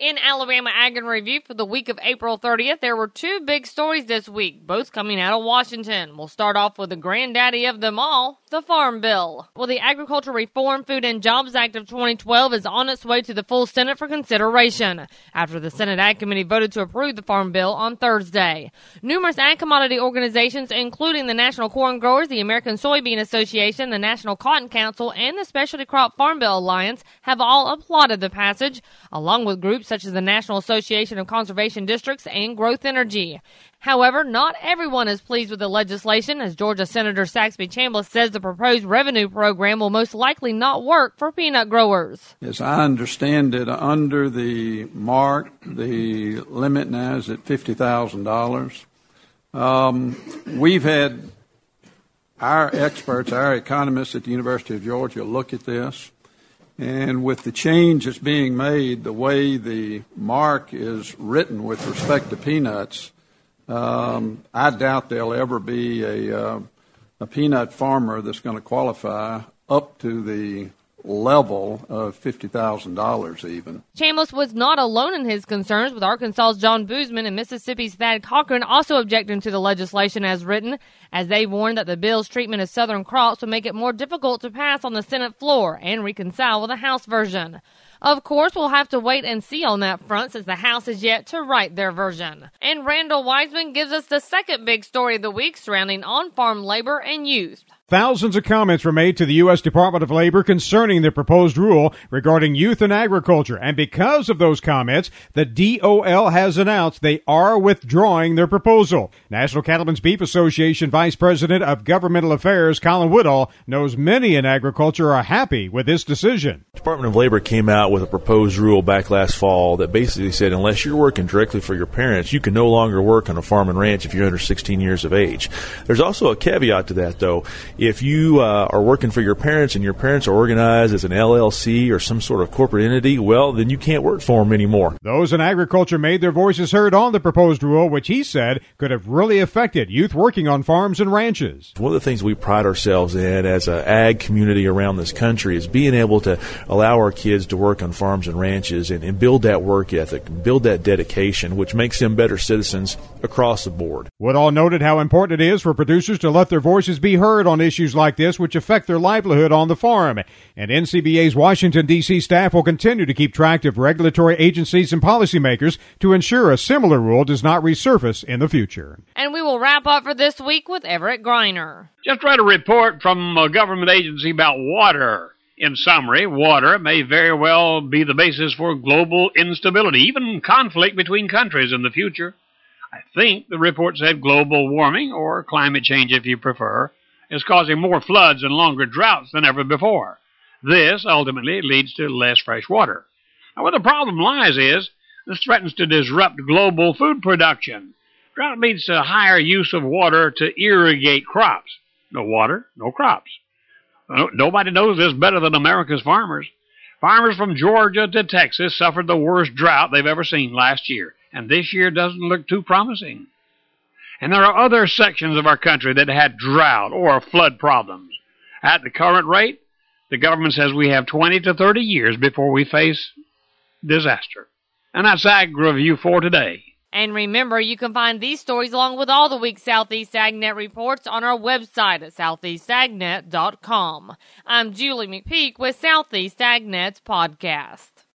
In Alabama Ag in Review for the week of April 30th, there were two big stories this week, both coming out of Washington. We'll start off with the granddaddy of them all, the Farm Bill. Well, the Agriculture Reform, Food and Jobs Act of 2012 is on its way to the full Senate for consideration after the Senate Ag Committee voted to approve the Farm Bill on Thursday. Numerous ag commodity organizations, including the National Corn Growers, the American Soybean Association, the National Cotton Council, and the Specialty Crop Farm Bill Alliance, have all applauded the passage, along with groups such as the National Association of Conservation Districts and Growth Energy. However, not everyone is pleased with the legislation, as Georgia Senator Saxby Chambliss says the proposed revenue program will most likely not work for peanut growers. As I understand it, under the mark, the limit now is at $50,000. Um, we've had our experts, our economists at the University of Georgia look at this. And with the change that's being made, the way the mark is written with respect to peanuts, um, I doubt there'll ever be a, uh, a peanut farmer that's going to qualify up to the level of $50,000 even. Chambliss was not alone in his concerns, with Arkansas's John Boozman and Mississippi's Thad Cochran also objecting to the legislation as written, as they warned that the bill's treatment of southern crops would make it more difficult to pass on the Senate floor and reconcile with the House version. Of course, we'll have to wait and see on that front since the House is yet to write their version. And Randall Wiseman gives us the second big story of the week surrounding on-farm labor and youth. Thousands of comments were made to the U.S. Department of Labor concerning the proposed rule regarding youth and agriculture. And because of those comments, the DOL has announced they are withdrawing their proposal. National Cattlemen's Beef Association Vice President of Governmental Affairs, Colin Woodall, knows many in agriculture are happy with this decision. Department of Labor came out with a proposed rule back last fall that basically said unless you're working directly for your parents, you can no longer work on a farm and ranch if you're under 16 years of age. There's also a caveat to that, though if you uh, are working for your parents and your parents are organized as an LLC or some sort of corporate entity, well, then you can't work for them anymore. Those in agriculture made their voices heard on the proposed rule, which he said could have really affected youth working on farms and ranches. One of the things we pride ourselves in as an ag community around this country is being able to allow our kids to work on farms and ranches and, and build that work ethic, build that dedication, which makes them better citizens across the board. Woodall noted how important it is for producers to let their voices be heard on issues like this which affect their livelihood on the farm. And NCBA's Washington, D.C. staff will continue to keep track of regulatory agencies and policymakers to ensure a similar rule does not resurface in the future. And we will wrap up for this week with Everett Griner. Just read a report from a government agency about water. In summary, water may very well be the basis for global instability, even conflict between countries in the future. I think the report said global warming, or climate change if you prefer, is causing more floods and longer droughts than ever before. This ultimately leads to less fresh water. Now, where the problem lies is this threatens to disrupt global food production. Drought leads to higher use of water to irrigate crops. No water, no crops. Nobody knows this better than America's farmers. Farmers from Georgia to Texas suffered the worst drought they've ever seen last year and this year doesn't look too promising. And there are other sections of our country that had drought or flood problems. At the current rate, the government says we have 20 to 30 years before we face disaster. And that's Ag Review for today. And remember, you can find these stories along with all the week's Southeast AgNet reports on our website at southeastagnet.com. I'm Julie McPeak with Southeast AgNet's podcast.